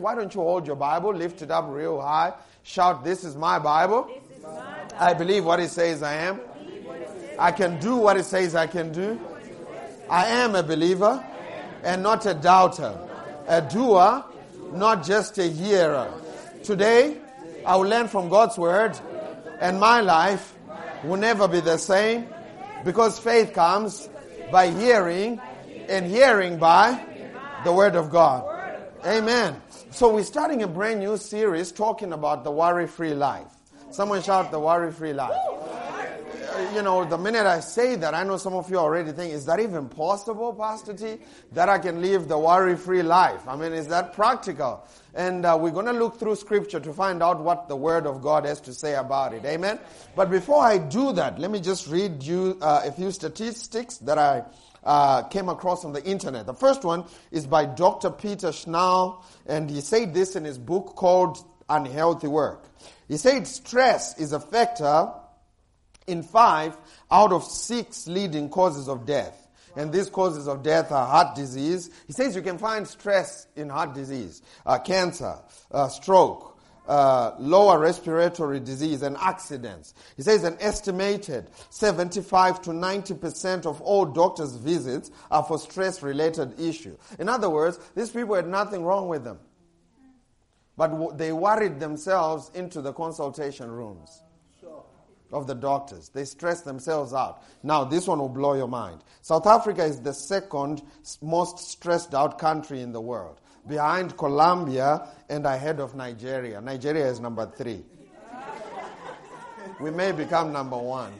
Why don't you hold your Bible, lift it up real high, shout, This is my Bible. This is my Bible. I believe what it says I am. I can do what it says I can do. I am a believer and not a doubter, a doer, not just a hearer. Today, I will learn from God's word, and my life will never be the same because faith comes by hearing, and hearing by the word of God. Amen. So we're starting a brand new series talking about the worry-free life. Someone shout the worry-free life. You know, the minute I say that, I know some of you already think, is that even possible, Pastor T? That I can live the worry-free life? I mean, is that practical? And uh, we're going to look through scripture to find out what the word of God has to say about it. Amen. But before I do that, let me just read you uh, a few statistics that I uh, came across on the internet. The first one is by Dr. Peter Schnall, and he said this in his book called Unhealthy Work. He said stress is a factor in five out of six leading causes of death. And these causes of death are heart disease. He says you can find stress in heart disease, uh, cancer, uh, stroke, uh, lower respiratory disease, and accidents. He says an estimated 75 to 90 percent of all doctors' visits are for stress-related issues. In other words, these people had nothing wrong with them, but w- they worried themselves into the consultation rooms of the doctors. They stress themselves out. Now, this one will blow your mind. South Africa is the second most stressed out country in the world, behind Colombia and ahead of Nigeria. Nigeria is number three. We may become number one.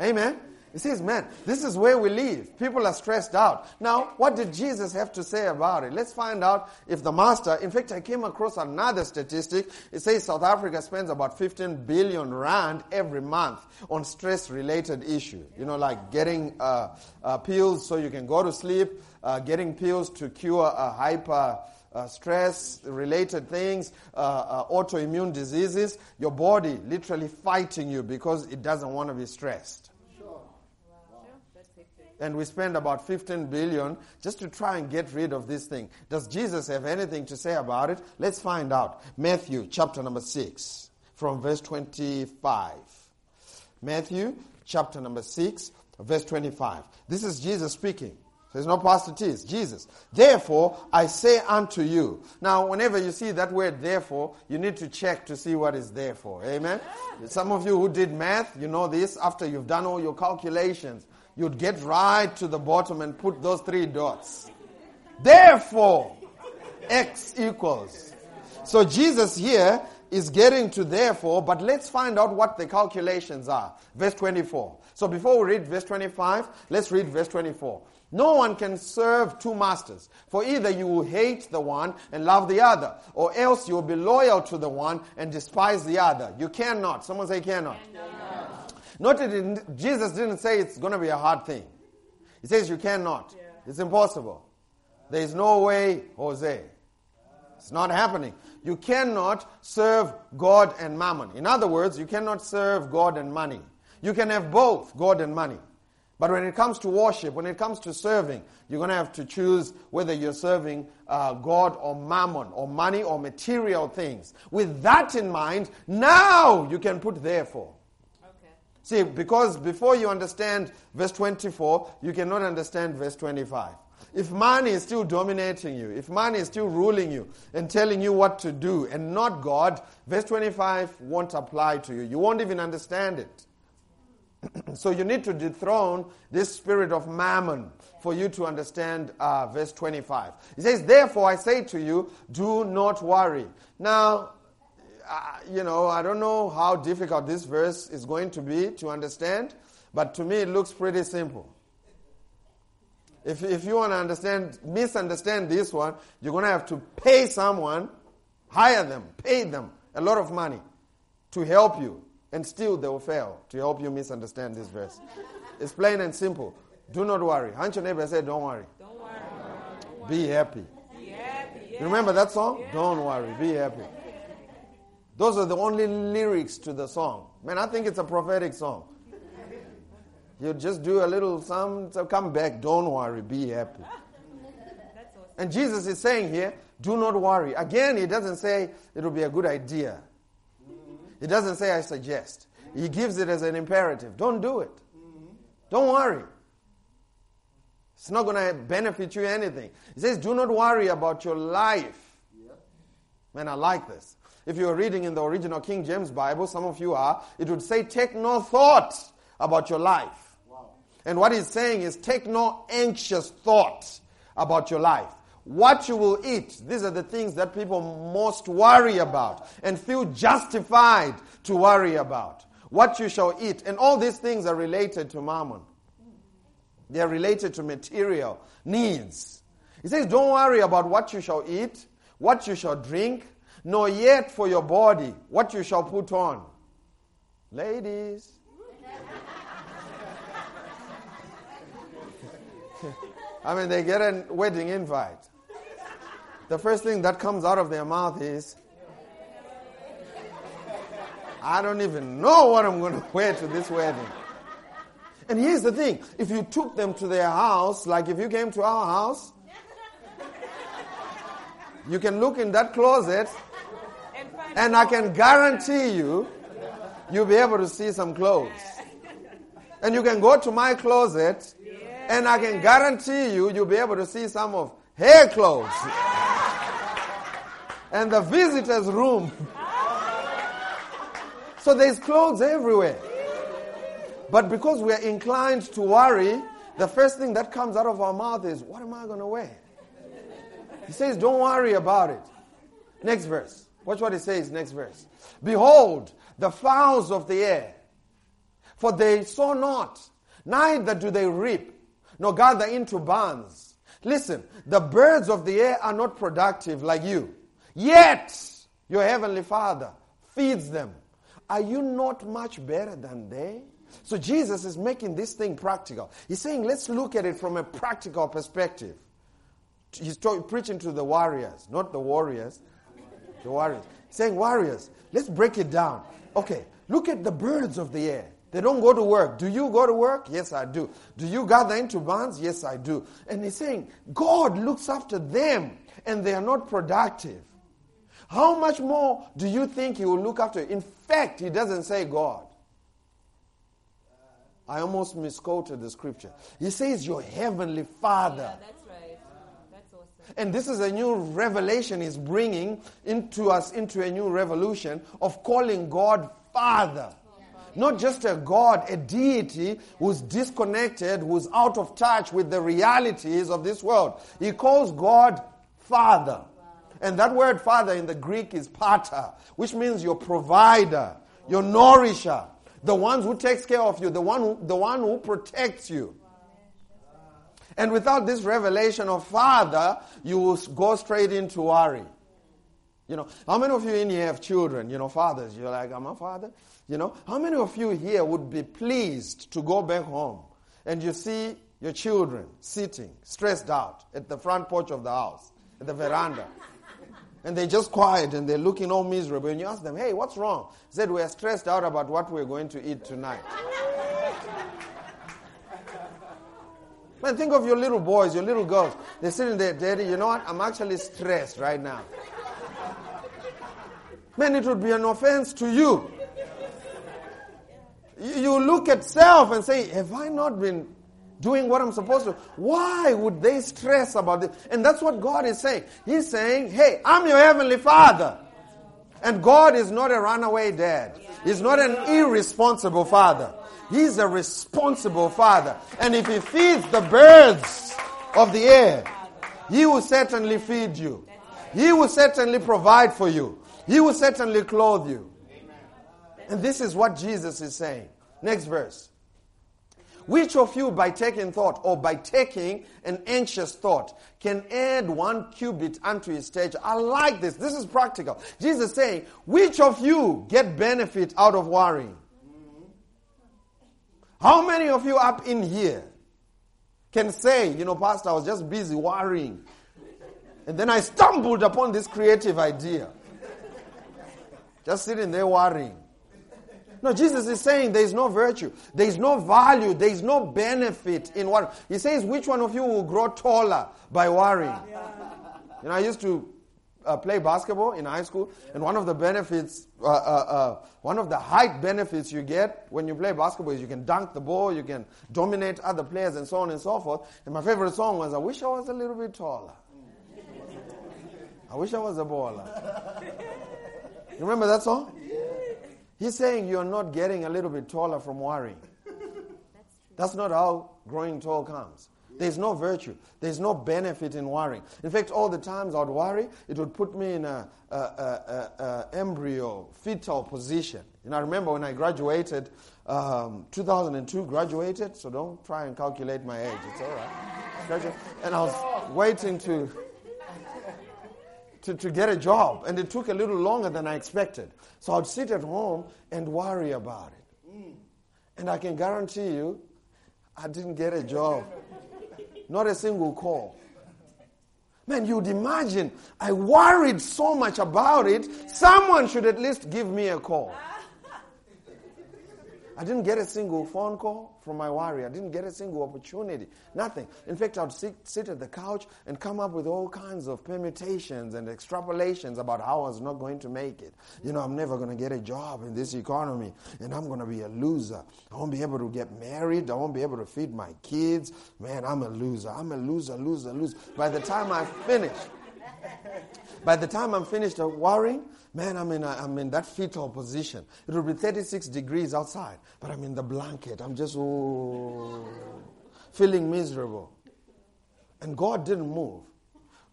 Amen. He says, man, this is where we live. People are stressed out. Now, what did Jesus have to say about it? Let's find out if the master, in fact, I came across another statistic. It says South Africa spends about 15 billion rand every month on stress related issues. You know, like getting uh, uh, pills so you can go to sleep, uh, getting pills to cure a hyper. Uh, stress related things, uh, uh, autoimmune diseases, your body literally fighting you because it doesn't want to be stressed and we spend about 15 billion just to try and get rid of this thing. Does Jesus have anything to say about it? Let's find out. Matthew chapter number 6 from verse 25. Matthew chapter number 6 verse 25. This is Jesus speaking. There's no pastor T, it's Jesus. Therefore, I say unto you. Now, whenever you see that word therefore, you need to check to see what is there for. Amen? Some of you who did math, you know this, after you've done all your calculations, you'd get right to the bottom and put those three dots. Therefore, X equals. So Jesus here is getting to therefore, but let's find out what the calculations are. Verse 24. So before we read verse 25, let's read verse 24. No one can serve two masters, for either you will hate the one and love the other, or else you will be loyal to the one and despise the other. You cannot. Someone say cannot. cannot. Notice Jesus didn't say it's going to be a hard thing. He says you cannot. Yeah. It's impossible. There is no way, Jose. It's not happening. You cannot serve God and mammon. In other words, you cannot serve God and money. You can have both, God and money. But when it comes to worship, when it comes to serving, you're going to have to choose whether you're serving uh, God or mammon or money or material things. With that in mind, now you can put therefore. See, because before you understand verse 24, you cannot understand verse 25. If money is still dominating you, if money is still ruling you and telling you what to do and not God, verse 25 won't apply to you. You won't even understand it. so you need to dethrone this spirit of mammon for you to understand uh, verse 25. He says, Therefore I say to you, do not worry. Now, uh, you know, I don't know how difficult this verse is going to be to understand, but to me it looks pretty simple. If, if you want to understand, misunderstand this one, you're going to have to pay someone, hire them, pay them a lot of money to help you and still they will fail to help you misunderstand this verse. It's plain and simple. Do not worry. Hunch your neighbor and say, Don't worry. Don't worry. Be happy. Be happy. Yeah. You remember that song? Yeah. Don't worry. Be happy. Those are the only lyrics to the song. Man, I think it's a prophetic song. You just do a little some, so come back. Don't worry. Be happy. Awesome. And Jesus is saying here, do not worry. Again, he doesn't say it will be a good idea. He doesn't say I suggest. He gives it as an imperative. Don't do it. Don't worry. It's not going to benefit you anything. He says, do not worry about your life. Man, I like this. If you're reading in the original King James Bible, some of you are, it would say, take no thought about your life. Wow. And what he's saying is, take no anxious thought about your life. What you will eat, these are the things that people most worry about and feel justified to worry about. What you shall eat. And all these things are related to mammon. They are related to material needs. He says, Don't worry about what you shall eat, what you shall drink, nor yet for your body what you shall put on. Ladies. I mean, they get a wedding invite. The first thing that comes out of their mouth is, I don't even know what I'm going to wear to this wedding. And here's the thing if you took them to their house, like if you came to our house, you can look in that closet and I can guarantee you, you'll be able to see some clothes. And you can go to my closet, and I can guarantee you, you'll be able to see some of hair clothes. And the visitors' room. So there's clothes everywhere. But because we're inclined to worry, the first thing that comes out of our mouth is, What am I going to wear? He says, Don't worry about it. Next verse. Watch what it says, next verse. Behold, the fowls of the air, for they sow not, neither do they reap, nor gather into barns. Listen, the birds of the air are not productive like you, yet your heavenly Father feeds them. Are you not much better than they? So Jesus is making this thing practical. He's saying, let's look at it from a practical perspective. He's preaching to the warriors, not the warriors, the warriors. Saying, warriors, let's break it down. Okay, look at the birds of the air. They don't go to work. Do you go to work? Yes, I do. Do you gather into barns? Yes, I do. And he's saying, God looks after them and they are not productive. How much more do you think he will look after you? In fact, he doesn't say God. I almost misquoted the scripture. He says, Your heavenly Father. Yeah, and this is a new revelation he's bringing into us, into a new revolution of calling God Father. Not just a God, a deity who's disconnected, who's out of touch with the realities of this world. He calls God Father. And that word father in the Greek is pater, which means your provider, your nourisher, the one who takes care of you, the one who, the one who protects you. And without this revelation of Father, you will go straight into worry. You know, how many of you in here have children, you know, fathers? You're like, I'm a father. You know, how many of you here would be pleased to go back home and you see your children sitting, stressed out at the front porch of the house, at the veranda? and they're just quiet and they're looking all miserable. And you ask them, hey, what's wrong? They said, we're stressed out about what we're going to eat tonight. Man, think of your little boys, your little girls. They're sitting there, Daddy, you know what? I'm actually stressed right now. Man, it would be an offense to you. You look at self and say, Have I not been doing what I'm supposed to? Why would they stress about this? And that's what God is saying. He's saying, Hey, I'm your heavenly Father. And God is not a runaway dad. He's not an irresponsible father. He's a responsible father. And if he feeds the birds of the air, he will certainly feed you. He will certainly provide for you. He will certainly clothe you. And this is what Jesus is saying. Next verse. Which of you, by taking thought or by taking an anxious thought, can add one cubit unto his stature? I like this. This is practical. Jesus is saying, which of you get benefit out of worrying? How many of you up in here can say, you know, Pastor, I was just busy worrying. And then I stumbled upon this creative idea. Just sitting there worrying. No, Jesus is saying there is no virtue, there is no value, there is no benefit in what He says, which one of you will grow taller by worrying? You know, I used to uh, play basketball in high school, and one of the benefits, uh, uh, uh, one of the height benefits you get when you play basketball is you can dunk the ball, you can dominate other players, and so on and so forth. And my favorite song was "I Wish I Was a Little Bit Taller." I wish I was a baller. You remember that song? He's saying you're not getting a little bit taller from worrying. That's not how growing tall comes. There's no virtue. There's no benefit in worrying. In fact, all the times I'd worry, it would put me in a, a, a, a embryo, fetal position. And I remember when I graduated, um, 2002, graduated, so don't try and calculate my age. It's all right. And I was waiting to, to, to get a job, and it took a little longer than I expected. So I'd sit at home and worry about it. And I can guarantee you, I didn't get a job. Not a single call. Man, you'd imagine I worried so much about it, someone should at least give me a call. I didn't get a single phone call from my worry. I didn't get a single opportunity. Nothing. In fact, I'd sit, sit at the couch and come up with all kinds of permutations and extrapolations about how I was not going to make it. You know, I'm never going to get a job in this economy and I'm going to be a loser. I won't be able to get married. I won't be able to feed my kids. Man, I'm a loser. I'm a loser, loser, loser. By the time I finish, by the time I'm finished worrying, Man, I'm in, a, I'm in that fetal position. It will be 36 degrees outside, but I'm in the blanket. I'm just oh, feeling miserable. And God didn't move.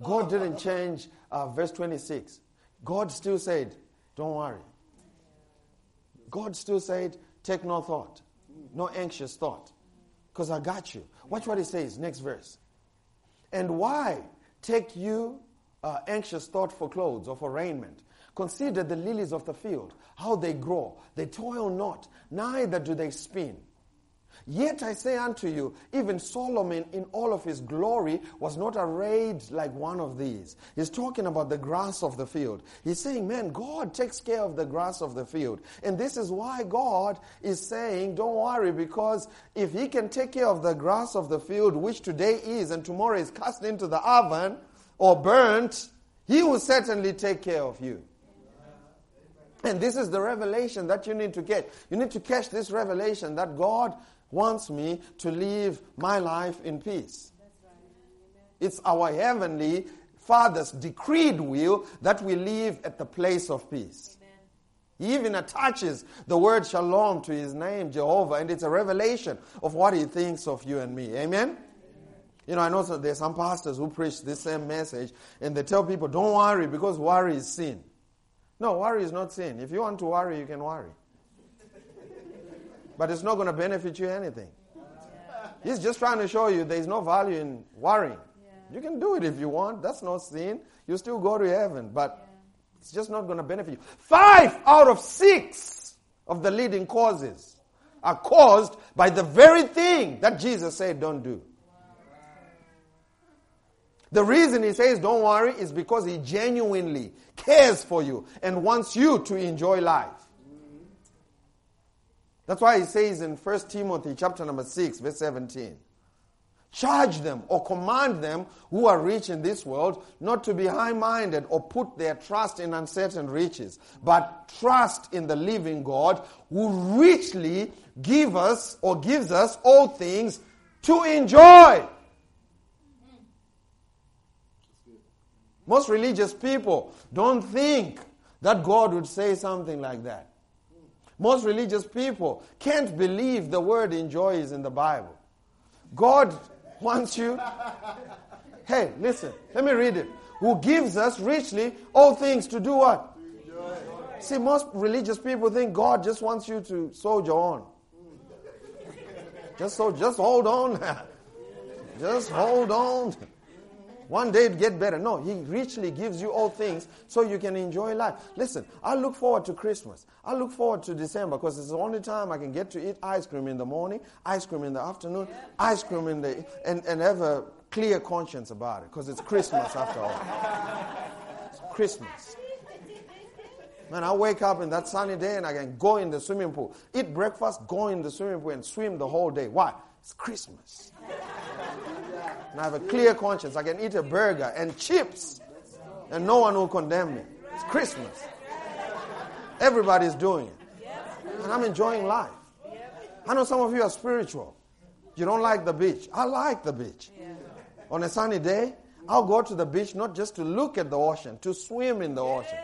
God didn't change uh, verse 26. God still said, Don't worry. God still said, Take no thought, no anxious thought, because I got you. Watch what he says, next verse. And why take you uh, anxious thought for clothes or for raiment? Consider the lilies of the field, how they grow. They toil not, neither do they spin. Yet I say unto you, even Solomon in all of his glory was not arrayed like one of these. He's talking about the grass of the field. He's saying, man, God takes care of the grass of the field. And this is why God is saying, don't worry, because if he can take care of the grass of the field, which today is and tomorrow is cast into the oven or burnt, he will certainly take care of you. And this is the revelation that you need to get. You need to catch this revelation that God wants me to live my life in peace. It's our heavenly Father's decreed will that we live at the place of peace. He even attaches the word shalom to his name, Jehovah, and it's a revelation of what he thinks of you and me. Amen? You know, I know there's some pastors who preach this same message and they tell people, don't worry because worry is sin. No, worry is not sin. If you want to worry, you can worry. But it's not going to benefit you anything. He's just trying to show you there's no value in worrying. You can do it if you want. That's not sin. You still go to heaven, but it's just not going to benefit you. Five out of six of the leading causes are caused by the very thing that Jesus said don't do. The reason he says don't worry is because he genuinely cares for you and wants you to enjoy life. That's why he says in 1 Timothy chapter number 6 verse 17, charge them or command them who are rich in this world not to be high-minded or put their trust in uncertain riches, but trust in the living God who richly give us or gives us all things to enjoy. Most religious people don't think that God would say something like that. Most religious people can't believe the word enjoy is in the Bible. God wants you. Hey, listen, let me read it. Who gives us richly all things to do what? Enjoy. See, most religious people think God just wants you to soldier on. Just so, just hold on. just hold on. One day it get better. No, He richly gives you all things so you can enjoy life. Listen, I look forward to Christmas. I look forward to December because it's the only time I can get to eat ice cream in the morning, ice cream in the afternoon, ice cream in the and, and have a clear conscience about it because it's Christmas after all. It's Christmas. Man, I wake up in that sunny day and I can go in the swimming pool, eat breakfast, go in the swimming pool and swim the whole day. Why? It's Christmas and I have a clear conscience. I can eat a burger and chips And no one will condemn me. It's Christmas. Everybody's doing it. And I'm enjoying life. I know some of you are spiritual. You don't like the beach. I like the beach. On a sunny day, I'll go to the beach not just to look at the ocean, to swim in the ocean.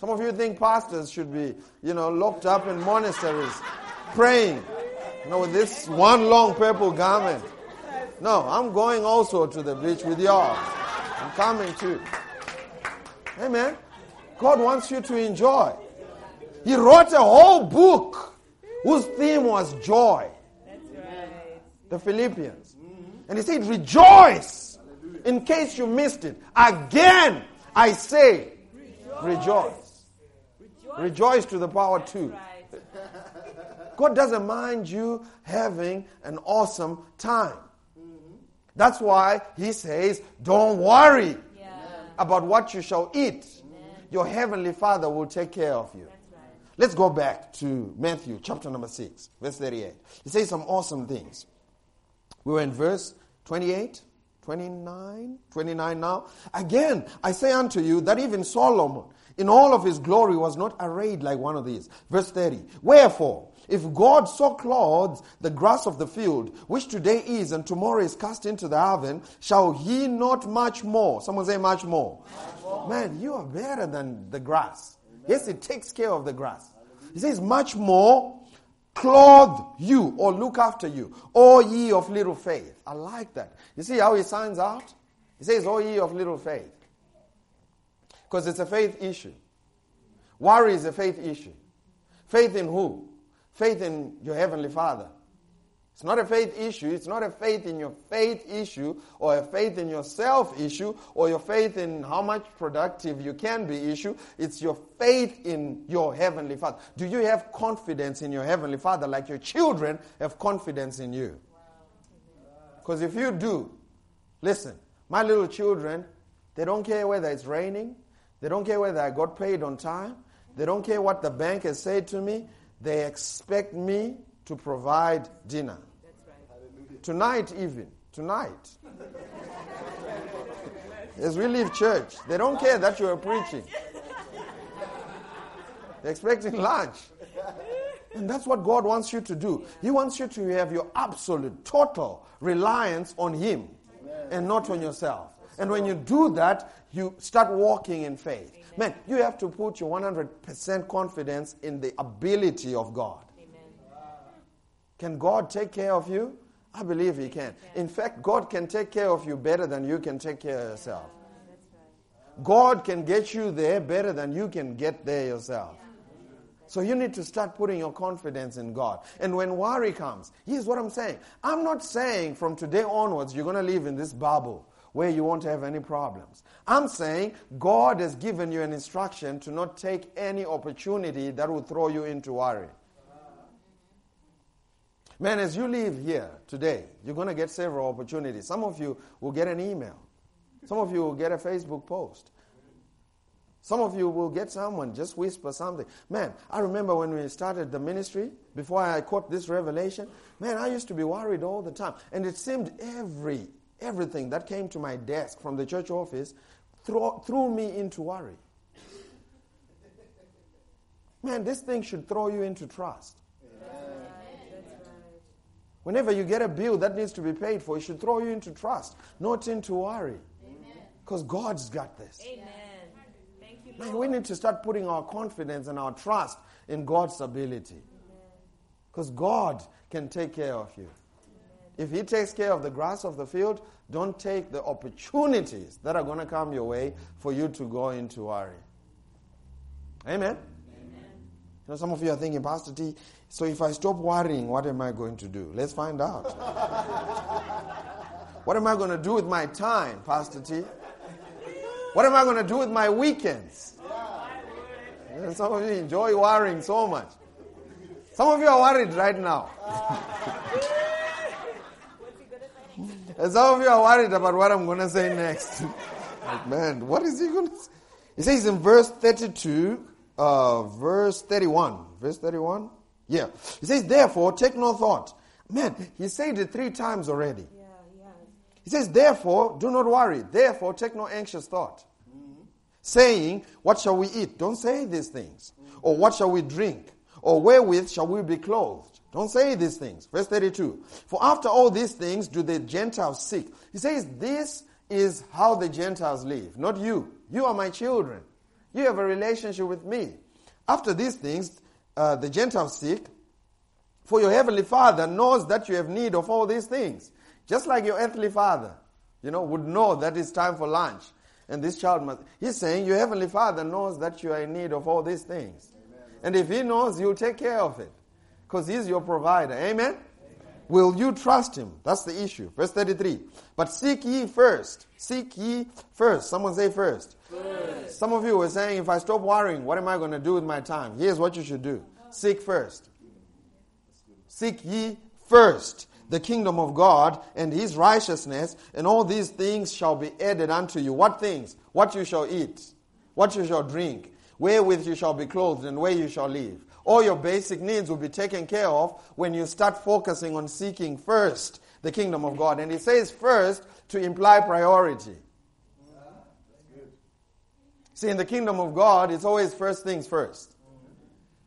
Some of you think pastors should be, you know, locked up in monasteries praying, you know, with this one long purple garment. No, I'm going also to the beach with y'all. I'm coming too. Amen. God wants you to enjoy. He wrote a whole book whose theme was joy. The Philippians. And he said, Rejoice. In case you missed it. Again, I say, rejoice. Rejoice to the power two. God doesn't mind you having an awesome time. That's why he says, don't worry yeah. about what you shall eat. Amen. Your heavenly Father will take care of you. Right. Let's go back to Matthew chapter number 6, verse 38. He says some awesome things. We were in verse 28, 29, 29 now. Again, I say unto you that even Solomon, in all of his glory, was not arrayed like one of these. Verse 30. Wherefore, if God so clothes the grass of the field, which today is and tomorrow is cast into the oven, shall he not much more? Someone say much more. Much more. Man, you are better than the grass. Amen. Yes, it takes care of the grass. He says, much more clothe you or look after you, O ye of little faith. I like that. You see how he signs out? He says, O ye of little faith. Because it's a faith issue. Worry is a faith issue. Faith in who? Faith in your Heavenly Father. It's not a faith issue. It's not a faith in your faith issue or a faith in yourself issue or your faith in how much productive you can be issue. It's your faith in your Heavenly Father. Do you have confidence in your Heavenly Father like your children have confidence in you? Because if you do, listen, my little children, they don't care whether it's raining. They don't care whether I got paid on time. They don't care what the bank has said to me. They expect me to provide dinner. Tonight, even. Tonight. As we leave church, they don't care that you are preaching. They're expecting lunch. And that's what God wants you to do. He wants you to have your absolute, total reliance on Him and not on yourself. And when you do that, you start walking in faith. Man, you have to put your 100% confidence in the ability of God. Amen. Can God take care of you? I believe He can. In fact, God can take care of you better than you can take care of yourself. God can get you there better than you can get there yourself. So you need to start putting your confidence in God. And when worry comes, here's what I'm saying. I'm not saying from today onwards you're going to live in this bubble where you won't have any problems. I'm saying God has given you an instruction to not take any opportunity that will throw you into worry. Man, as you leave here today, you're going to get several opportunities. Some of you will get an email. Some of you will get a Facebook post. Some of you will get someone just whisper something. Man, I remember when we started the ministry, before I caught this revelation, man, I used to be worried all the time. And it seemed every everything that came to my desk from the church office threw, threw me into worry. Man, this thing should throw you into trust. Whenever you get a bill that needs to be paid for, it should throw you into trust, not into worry. Because God's got this. Amen. Man, we need to start putting our confidence and our trust in God's ability. Because God can take care of you. If He takes care of the grass of the field, don't take the opportunities that are going to come your way for you to go into worry. Amen? Amen. You know, some of you are thinking, Pastor T, so if I stop worrying, what am I going to do? Let's find out. what am I going to do with my time, Pastor T? What am I going to do with my weekends? Yeah, some of you enjoy worrying so much. Some of you are worried right now. And some of you are worried about what I'm going to say next. like, man, what is he going to say? He says in verse 32, uh, verse 31. Verse 31? Yeah. He says, therefore, take no thought. Man, he said it three times already. Yeah, he, he says, therefore, do not worry. Therefore, take no anxious thought. Mm-hmm. saying, What shall we eat? Don't say these things. Or what shall we drink? Or wherewith shall we be clothed? Don't say these things. Verse 32. For after all these things do the Gentiles seek. He says, This is how the Gentiles live, not you. You are my children. You have a relationship with me. After these things, uh, the Gentiles seek, for your heavenly Father knows that you have need of all these things. Just like your earthly father, you know, would know that it's time for lunch. And this child must, he's saying, Your heavenly Father knows that you are in need of all these things. Amen. And if he knows, you'll take care of it. Because he's your provider. Amen? Amen? Will you trust him? That's the issue. Verse 33. But seek ye first. Seek ye first. Someone say first. first. Some of you were saying, if I stop worrying, what am I going to do with my time? Here's what you should do seek first. Seek ye first the kingdom of God and his righteousness, and all these things shall be added unto you. What things? What you shall eat, what you shall drink, wherewith you shall be clothed, and where you shall live. All your basic needs will be taken care of when you start focusing on seeking first the kingdom of God. And he says first to imply priority. See, in the kingdom of God, it's always first things first.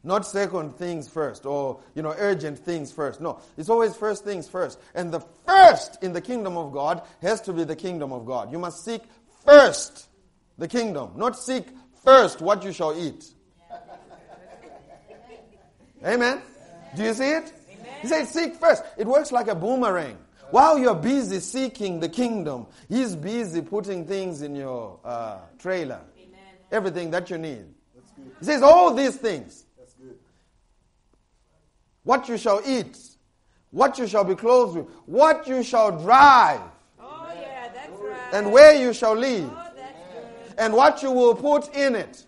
Not second things first or, you know, urgent things first. No, it's always first things first. And the first in the kingdom of God has to be the kingdom of God. You must seek first the kingdom, not seek first what you shall eat. Amen. Do you see it? He said, seek first. It works like a boomerang. While you're busy seeking the kingdom, he's busy putting things in your uh, trailer. Amen. Everything that you need. He says, all these things what you shall eat, what you shall be clothed with, what you shall drive, oh, yeah, that's right. and where you shall live, oh, and what you will put in it.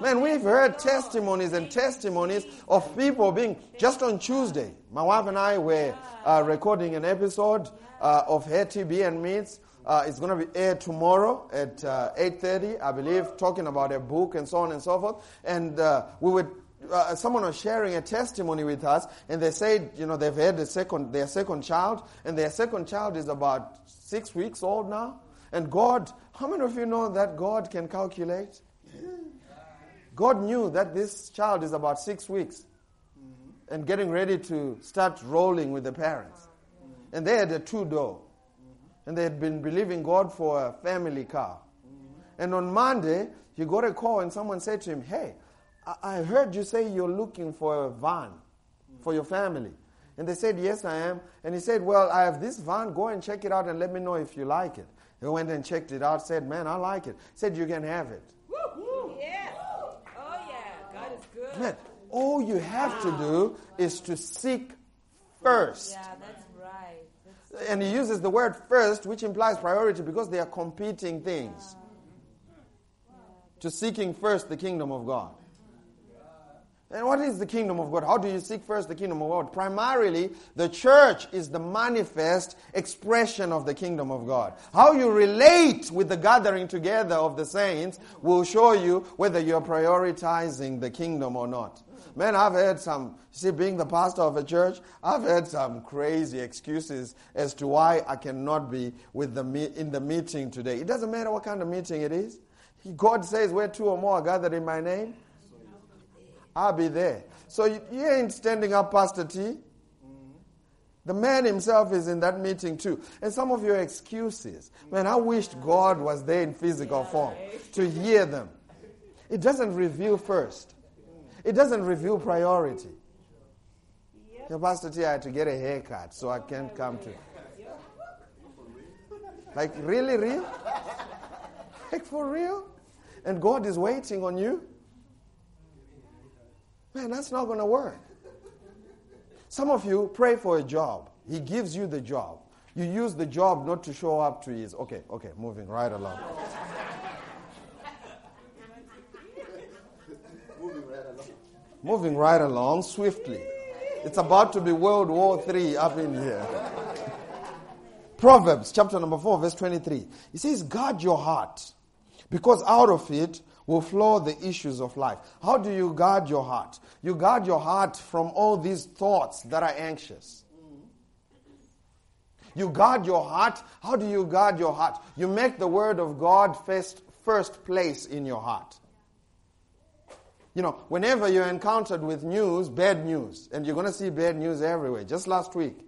Man, we've heard testimonies and testimonies of people being just on Tuesday. My wife and I were uh, recording an episode uh, of Hair TB and Meets. Uh, it's going to be aired tomorrow at uh, 8.30, I believe, talking about a book and so on and so forth. And uh, we were uh, someone was sharing a testimony with us, and they said, you know, they've had a second, their second child, and their second child is about six weeks old now. And God, how many of you know that God can calculate? God knew that this child is about six weeks mm-hmm. and getting ready to start rolling with the parents. Mm-hmm. And they had a two door. Mm-hmm. And they had been believing God for a family car. And on Monday, he got a call and someone said to him, Hey, I heard you say you're looking for a van for your family. And they said, Yes, I am. And he said, Well, I have this van. Go and check it out and let me know if you like it. He went and checked it out, said, Man, I like it. Said, You can have it. Woo! Yeah. Oh, yeah. All you have wow. to do is to seek first. Yeah, that's right. That's and he uses the word first, which implies priority because they are competing things. To seeking first the kingdom of God. And what is the kingdom of God? How do you seek first the kingdom of God? Primarily, the church is the manifest expression of the kingdom of God. How you relate with the gathering together of the saints will show you whether you're prioritizing the kingdom or not. Man, I've heard some, see, being the pastor of a church, I've heard some crazy excuses as to why I cannot be with the in the meeting today. It doesn't matter what kind of meeting it is. God says, where two or more are gathered in my name, I'll be there. So you, you ain't standing up, Pastor T. Mm-hmm. The man himself is in that meeting too. And some of your excuses, man, I wished God was there in physical form to hear them. It doesn't reveal first, it doesn't reveal priority. Yep. Pastor T, I had to get a haircut, so I can't come to. Like, really, real? Like, for real? And God is waiting on you? Man, that's not going to work. Some of you pray for a job. He gives you the job. You use the job not to show up to his. Okay, okay, moving right along. moving right along swiftly. It's about to be World War III up in here. Proverbs chapter number 4, verse 23. It says, Guard your heart, because out of it will flow the issues of life. How do you guard your heart? You guard your heart from all these thoughts that are anxious. You guard your heart. How do you guard your heart? You make the word of God first, first place in your heart. You know, whenever you're encountered with news, bad news, and you're going to see bad news everywhere. Just last week,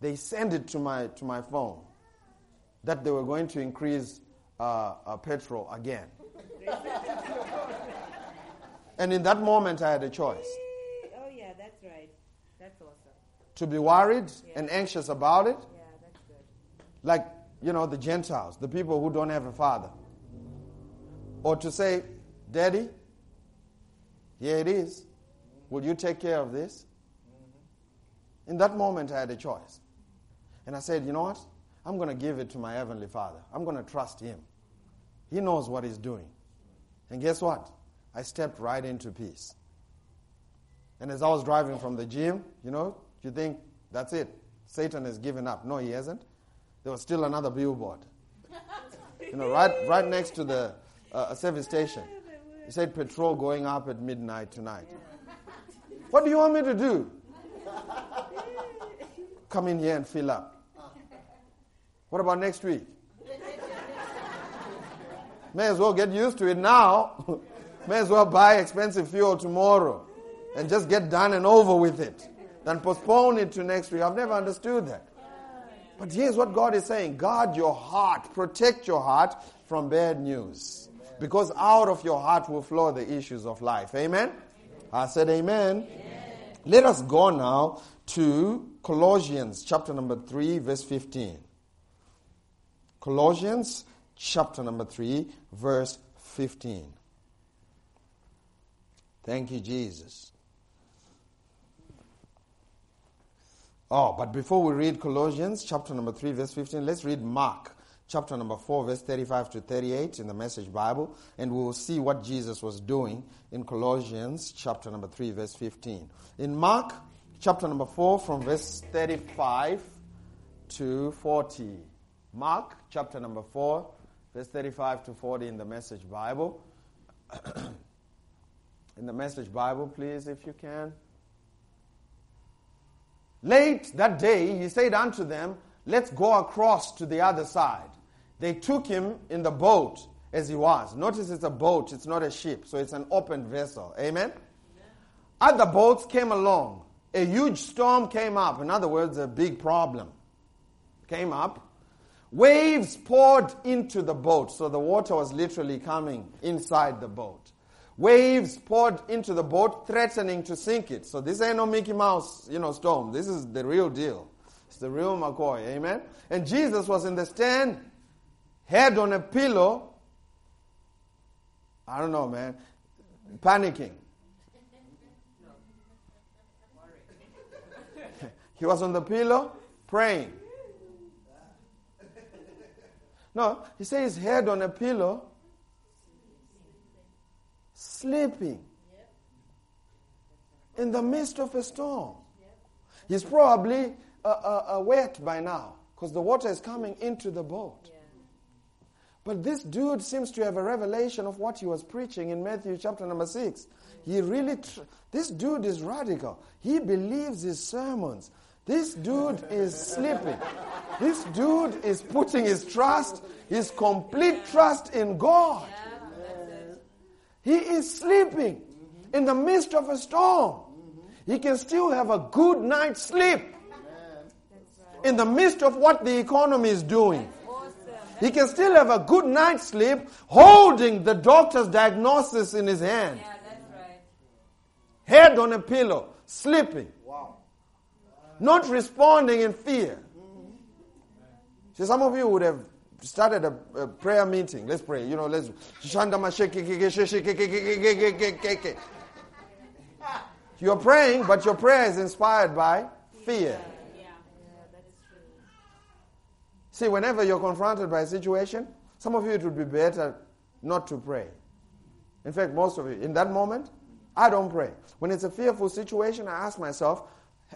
they sent it to my, to my phone that they were going to increase uh, uh, petrol again. and in that moment, I had a choice. Oh, yeah, that's right. That's awesome. To be worried yeah. and anxious about it. Yeah, that's good. Like, you know, the Gentiles, the people who don't have a father. Or to say, Daddy, here it is. Will you take care of this? Mm-hmm. In that moment, I had a choice. And I said, you know what? I'm going to give it to my Heavenly Father. I'm going to trust Him. He knows what He's doing. And guess what? I stepped right into peace. And as I was driving from the gym, you know, you think, that's it. Satan has given up. No, he hasn't. There was still another billboard. you know, right, right next to the uh, service station. He said petrol going up at midnight tonight. What do you want me to do? Come in here and fill up. What about next week? May as well get used to it now. May as well buy expensive fuel tomorrow and just get done and over with it than postpone it to next week. I've never understood that. But here's what God is saying guard your heart, protect your heart from bad news. Because out of your heart will flow the issues of life. Amen? I said amen. amen. Let us go now to Colossians chapter number 3, verse 15. Colossians chapter number 3, verse 15. Thank you, Jesus. Oh, but before we read Colossians chapter number 3, verse 15, let's read Mark chapter number 4, verse 35 to 38 in the Message Bible, and we will see what Jesus was doing in Colossians chapter number 3, verse 15. In Mark chapter number 4, from verse 35 to 40. Mark chapter number 4, verse 35 to 40 in the Message Bible. in the Message Bible, please, if you can. Late that day, he said unto them, Let's go across to the other side. They took him in the boat as he was. Notice it's a boat, it's not a ship, so it's an open vessel. Amen? Amen? Other boats came along. A huge storm came up. In other words, a big problem came up. Waves poured into the boat, so the water was literally coming inside the boat. Waves poured into the boat, threatening to sink it. So this ain't no Mickey Mouse, you know, storm. This is the real deal. It's the real McCoy. Amen? And Jesus was in the stand head on a pillow. I don't know, man. Panicking. he was on the pillow praying. No, he says his head on a pillow, sleeping in the midst of a storm. He's probably uh, uh, uh, wet by now because the water is coming into the boat. But this dude seems to have a revelation of what he was preaching in Matthew chapter number 6. He really, tr- this dude is radical. He believes his sermons. This dude is sleeping. This dude is putting his trust, his complete trust in God. He is sleeping in the midst of a storm. He can still have a good night's sleep in the midst of what the economy is doing. He can still have a good night's sleep holding the doctor's diagnosis in his hand. Yeah, that's right. Head on a pillow, sleeping. Not responding in fear. See, some of you would have started a, a prayer meeting. Let's pray. You know, let's. You're praying, but your prayer is inspired by fear. See, whenever you're confronted by a situation, some of you it would be better not to pray. In fact, most of you, in that moment, I don't pray. When it's a fearful situation, I ask myself,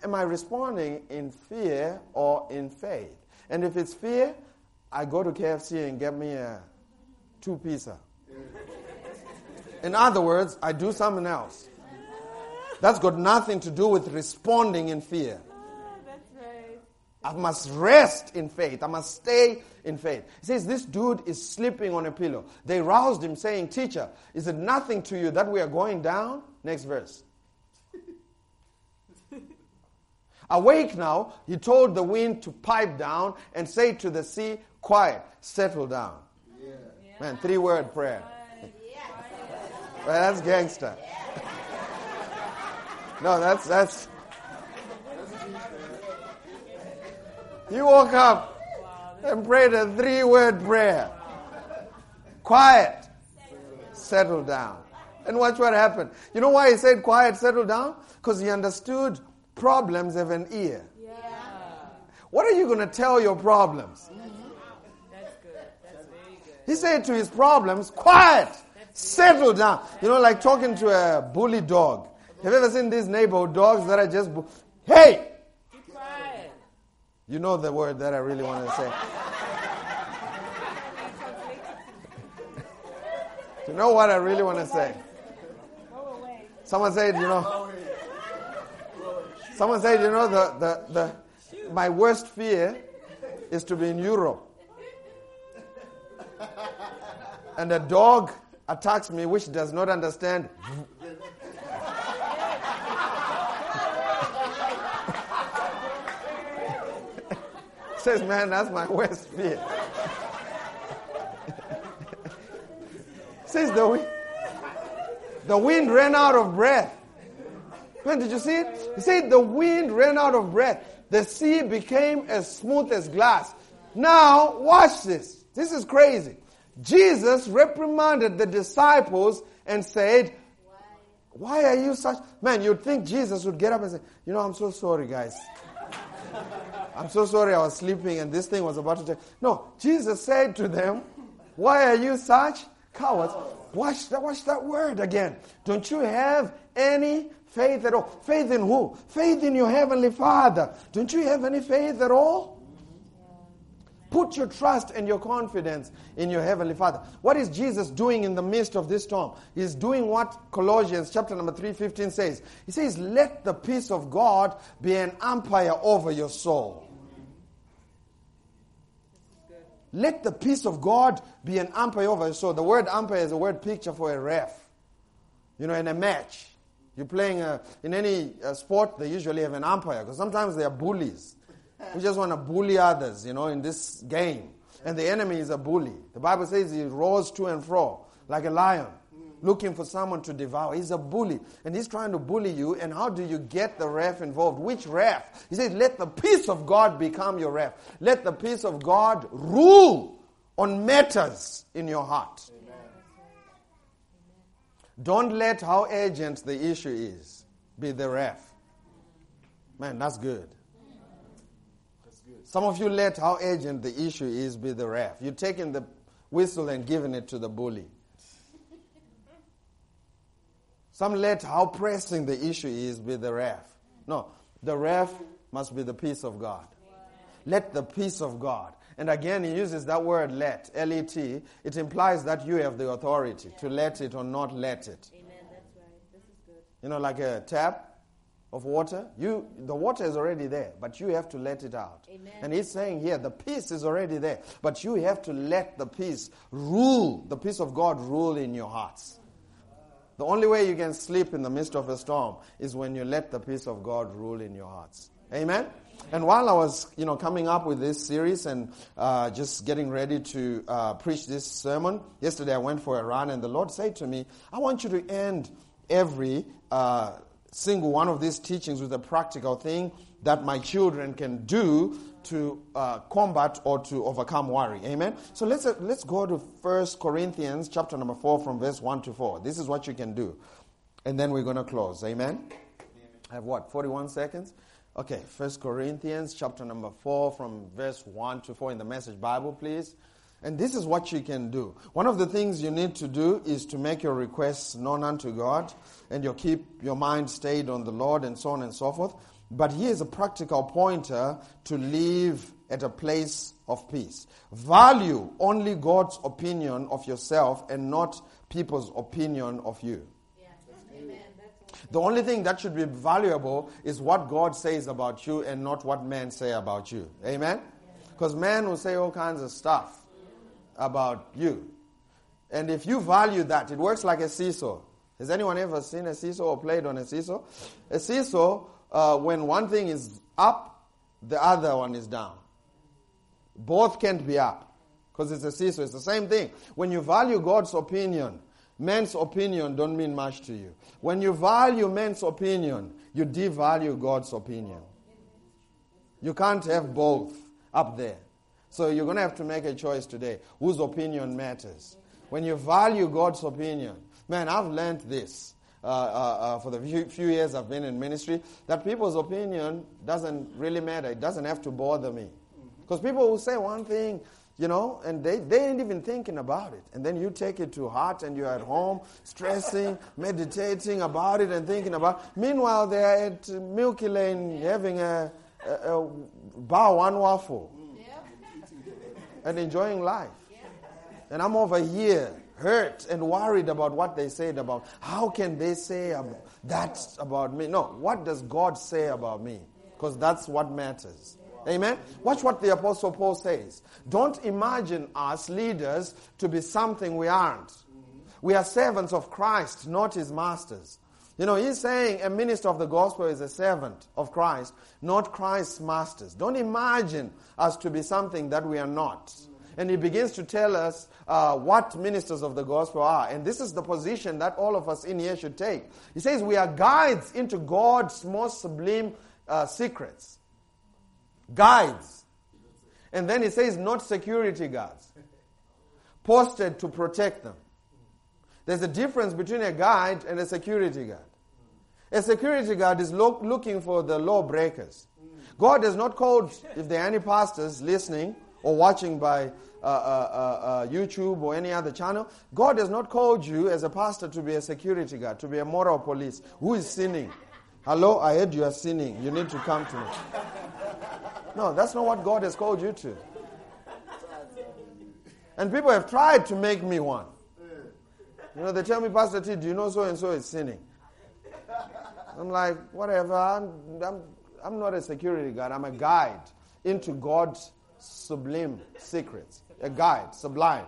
am I responding in fear or in faith? And if it's fear, I go to KFC and get me a two pizza. In other words, I do something else. That's got nothing to do with responding in fear. Ah, I must rest in faith. I must stay in faith. He says, This dude is sleeping on a pillow. They roused him, saying, Teacher, is it nothing to you that we are going down? Next verse. Awake now, he told the wind to pipe down and say to the sea, Quiet, settle down. Yeah. Man, three word prayer. Uh, well, that's gangster. no, that's that's You woke up and prayed a three word prayer. Quiet. Settle down. And watch what happened. You know why he said quiet, settle down? Because he understood problems have an ear. Yeah. What are you going to tell your problems? Mm-hmm. That's good. That's very good. He said to his problems, quiet, settle down. You know, like talking to a bully dog. Have you ever seen these neighborhood dogs that are just, bu- hey, you know the word that I really want to say. you know what I really want to say? Someone said, you know. Someone said, you know, the, the, the, my worst fear is to be in Europe. And a dog attacks me which does not understand Says, man, that's my worst fear. Says the. The wind ran out of breath. Man, did you see it? He said the wind ran out of breath. The sea became as smooth as glass. Now, watch this. This is crazy. Jesus reprimanded the disciples and said, Why are you such? Man, you'd think Jesus would get up and say, You know, I'm so sorry, guys. I'm so sorry I was sleeping and this thing was about to take. No, Jesus said to them, Why are you such cowards? Watch that, watch that word again. Don't you have any faith at all? Faith in who? Faith in your heavenly Father. Don't you have any faith at all? Put your trust and your confidence in your heavenly Father. What is Jesus doing in the midst of this storm? He's doing what Colossians chapter number 3:15 says. He says, "Let the peace of God be an umpire over your soul." Let the peace of God be an umpire over your soul. The word umpire is a word picture for a ref. You know, in a match, you're playing a, in any uh, sport, they usually have an umpire because sometimes they are bullies. We just want to bully others, you know, in this game. And the enemy is a bully. The Bible says he roars to and fro like a lion, looking for someone to devour. He's a bully. And he's trying to bully you. And how do you get the ref involved? Which ref? He says, let the peace of God become your ref. Let the peace of God rule on matters in your heart. Don't let how urgent the issue is be the ref. Man, that's good. Some of you let how urgent the issue is be the ref. You're taking the whistle and giving it to the bully. Some let how pressing the issue is be the ref. No, the ref must be the peace of God. Let the peace of God. And again, he uses that word let, L E T. It implies that you have the authority to let it or not let it. Amen. That's right. This is good. You know, like a tap of water, you the water is already there, but you have to let it out. Amen. And he's saying here, the peace is already there, but you have to let the peace rule, the peace of God rule in your hearts. The only way you can sleep in the midst of a storm is when you let the peace of God rule in your hearts. Amen. And while I was, you know, coming up with this series and uh, just getting ready to uh, preach this sermon, yesterday I went for a run, and the Lord said to me, "I want you to end every." Uh, single one of these teachings with a practical thing that my children can do to uh, combat or to overcome worry. Amen. So let's uh, let's go to First Corinthians chapter number four from verse one to four. This is what you can do, and then we're going to close. Amen. I have what forty-one seconds. Okay, First Corinthians chapter number four from verse one to four in the Message Bible, please. And this is what you can do. One of the things you need to do is to make your requests known unto God and you keep your mind stayed on the Lord and so on and so forth. But here's a practical pointer to live at a place of peace. Value only God's opinion of yourself and not people's opinion of you. The only thing that should be valuable is what God says about you and not what men say about you. Amen? Because men will say all kinds of stuff about you. And if you value that, it works like a seesaw. Has anyone ever seen a seesaw or played on a seesaw? A seesaw, uh, when one thing is up, the other one is down. Both can't be up because it's a seesaw. It's the same thing. When you value God's opinion, men's opinion don't mean much to you. When you value men's opinion, you devalue God's opinion. You can't have both up there. So you're going to have to make a choice today whose opinion matters. When you value God's opinion, man, I've learned this. Uh, uh, uh, for the few, few, years I've been in ministry, that people's opinion doesn't really matter. It doesn't have to bother me. Because people will say one thing, you know, and they, they ain't even thinking about it. And then you take it to heart and you're at home stressing, meditating about it and thinking about it. Meanwhile, they're at Milky Lane having a, a, a bar one waffle and enjoying life. And I'm over here hurt and worried about what they said about how can they say that about me no what does god say about me because that's what matters amen watch what the apostle paul says don't imagine us leaders to be something we aren't we are servants of christ not his masters you know he's saying a minister of the gospel is a servant of christ not christ's masters don't imagine us to be something that we are not and he begins to tell us uh, what ministers of the gospel are. And this is the position that all of us in here should take. He says we are guides into God's most sublime uh, secrets. Guides. And then he says, not security guards, posted to protect them. There's a difference between a guide and a security guard. A security guard is lo- looking for the lawbreakers. God has not called, if there are any pastors listening, or watching by uh, uh, uh, uh, YouTube or any other channel, God has not called you as a pastor to be a security guard, to be a moral police. Who is sinning? Hello, I heard you are sinning. You need to come to me. No, that's not what God has called you to. And people have tried to make me one. You know, they tell me, Pastor T, do you know so and so is sinning? I'm like, whatever. I'm, I'm, I'm not a security guard. I'm a guide into God's sublime secrets. A guide, sublime.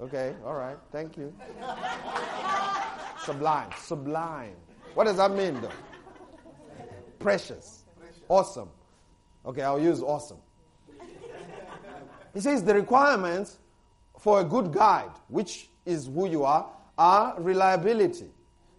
Okay, all right, thank you. sublime, sublime. What does that mean though? Precious, awesome. Okay, I'll use awesome. He says the requirements for a good guide, which is who you are, are reliability.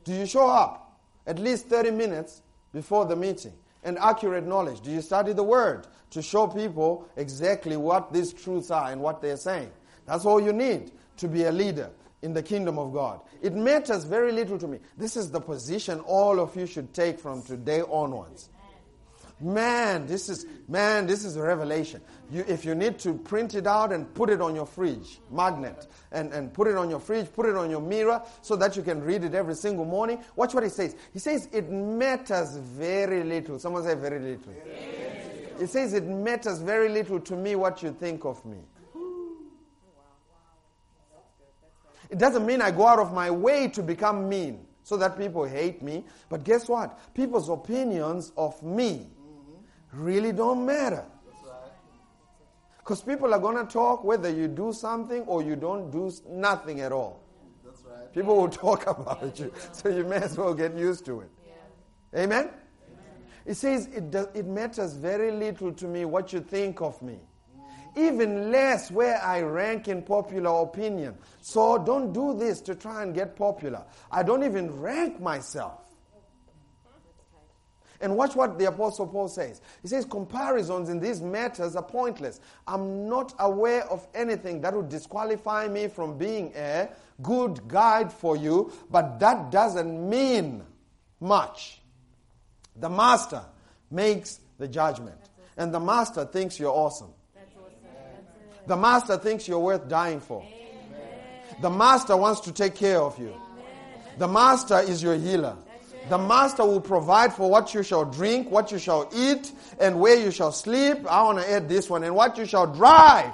Do you show up at least 30 minutes before the meeting? and accurate knowledge? Do you study the Word to show people exactly what these truths are and what they're saying? That's all you need to be a leader in the kingdom of God. It matters very little to me. This is the position all of you should take from today onwards. Man, this is man, this is a revelation. You, if you need to print it out and put it on your fridge, magnet, and, and put it on your fridge, put it on your mirror so that you can read it every single morning. Watch what he says. He says it matters very little. Someone say very little. He says it matters very little to me what you think of me. It doesn't mean I go out of my way to become mean so that people hate me. But guess what? People's opinions of me really don't matter. Because people are going to talk whether you do something or you don't do nothing at all. That's right. People will talk about you. So you may as well get used to it. Yeah. Amen? Amen? It says it, does, it matters very little to me what you think of me. Even less where I rank in popular opinion. So don't do this to try and get popular. I don't even rank myself. And watch what the Apostle Paul says. He says, Comparisons in these matters are pointless. I'm not aware of anything that would disqualify me from being a good guide for you, but that doesn't mean much. The master makes the judgment, and the master thinks you're awesome. The master thinks you're worth dying for. The master wants to take care of you. The master is your healer. The master will provide for what you shall drink, what you shall eat, and where you shall sleep. I want to add this one, and what you shall drive.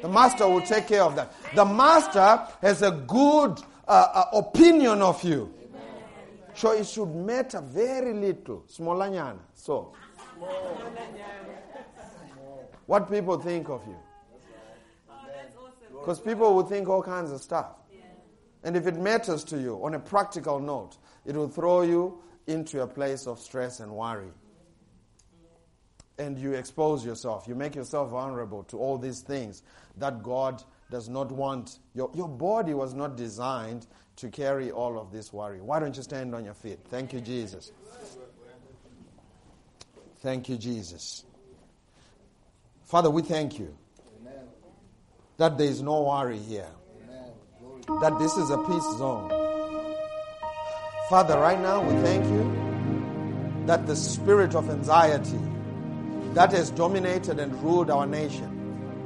The master will take care of that. The master has a good uh, uh, opinion of you. So it should matter very little. Smolanyana. So. What people think of you. Because people will think all kinds of stuff. And if it matters to you, on a practical note, it will throw you into a place of stress and worry. And you expose yourself. You make yourself vulnerable to all these things that God does not want. Your, your body was not designed to carry all of this worry. Why don't you stand on your feet? Thank you, Jesus. Thank you, Jesus. Father, we thank you that there is no worry here, that this is a peace zone. Father, right now we thank you that the spirit of anxiety that has dominated and ruled our nation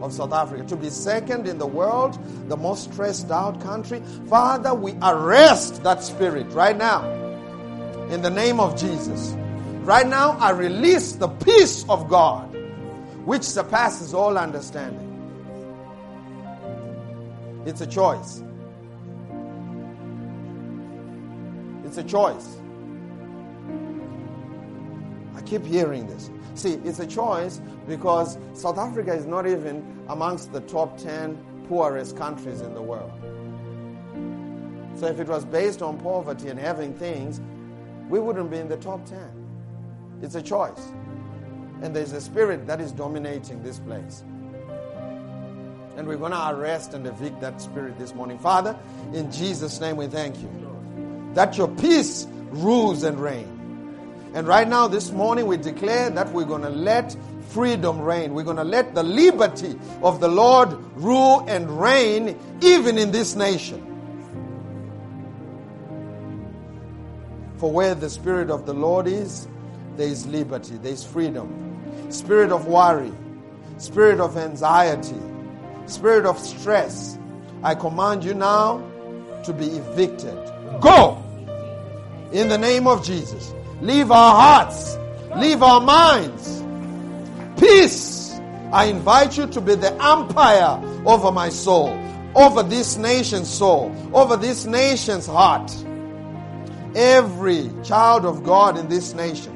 of South Africa, to be second in the world, the most stressed out country. Father, we arrest that spirit right now in the name of Jesus. Right now, I release the peace of God, which surpasses all understanding. It's a choice. It's a choice. I keep hearing this. See, it's a choice because South Africa is not even amongst the top 10 poorest countries in the world. So if it was based on poverty and having things, we wouldn't be in the top 10. It's a choice. And there's a spirit that is dominating this place. And we're going to arrest and evict that spirit this morning. Father, in Jesus' name we thank you that your peace rules and reigns. And right now, this morning, we declare that we're going to let freedom reign. We're going to let the liberty of the Lord rule and reign even in this nation. For where the Spirit of the Lord is, there is liberty, there is freedom. Spirit of worry, spirit of anxiety, spirit of stress, I command you now to be evicted. Go! In the name of Jesus. Leave our hearts. Leave our minds. Peace. I invite you to be the umpire over my soul, over this nation's soul, over this nation's heart. Every child of God in this nation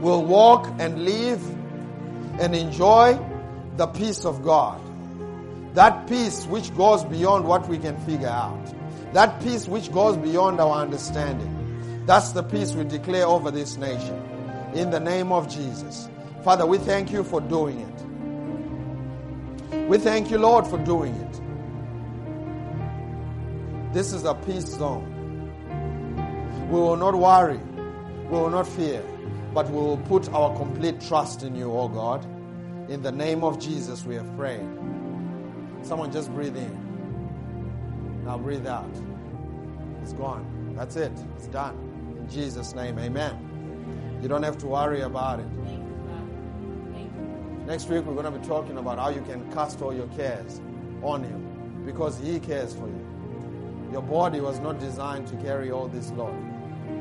will walk and live and enjoy the peace of God. That peace which goes beyond what we can figure out. That peace which goes beyond our understanding. That's the peace we declare over this nation. In the name of Jesus. Father, we thank you for doing it. We thank you, Lord, for doing it. This is a peace zone. We will not worry. We will not fear. But we will put our complete trust in you, oh God. In the name of Jesus, we have prayed. Someone just breathe in. Now breathe out. It's gone. That's it. It's done. In Jesus' name, amen. You don't have to worry about it. Next week, we're going to be talking about how you can cast all your cares on Him because He cares for you. Your body was not designed to carry all this load.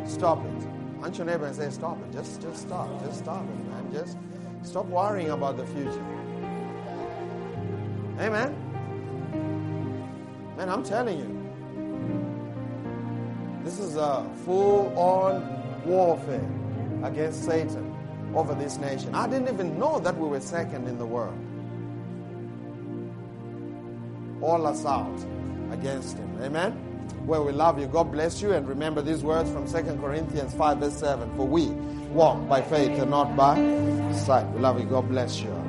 Stop it. Punch your neighbor and say, Stop it. Just, just stop. Just stop it, man. Just stop worrying about the future. Amen. Man, I'm telling you. This is a full on warfare against Satan over this nation. I didn't even know that we were second in the world. All us out against him. Amen? Well, we love you. God bless you. And remember these words from 2 Corinthians 5, verse 7. For we walk by faith and not by sight. We love you. God bless you.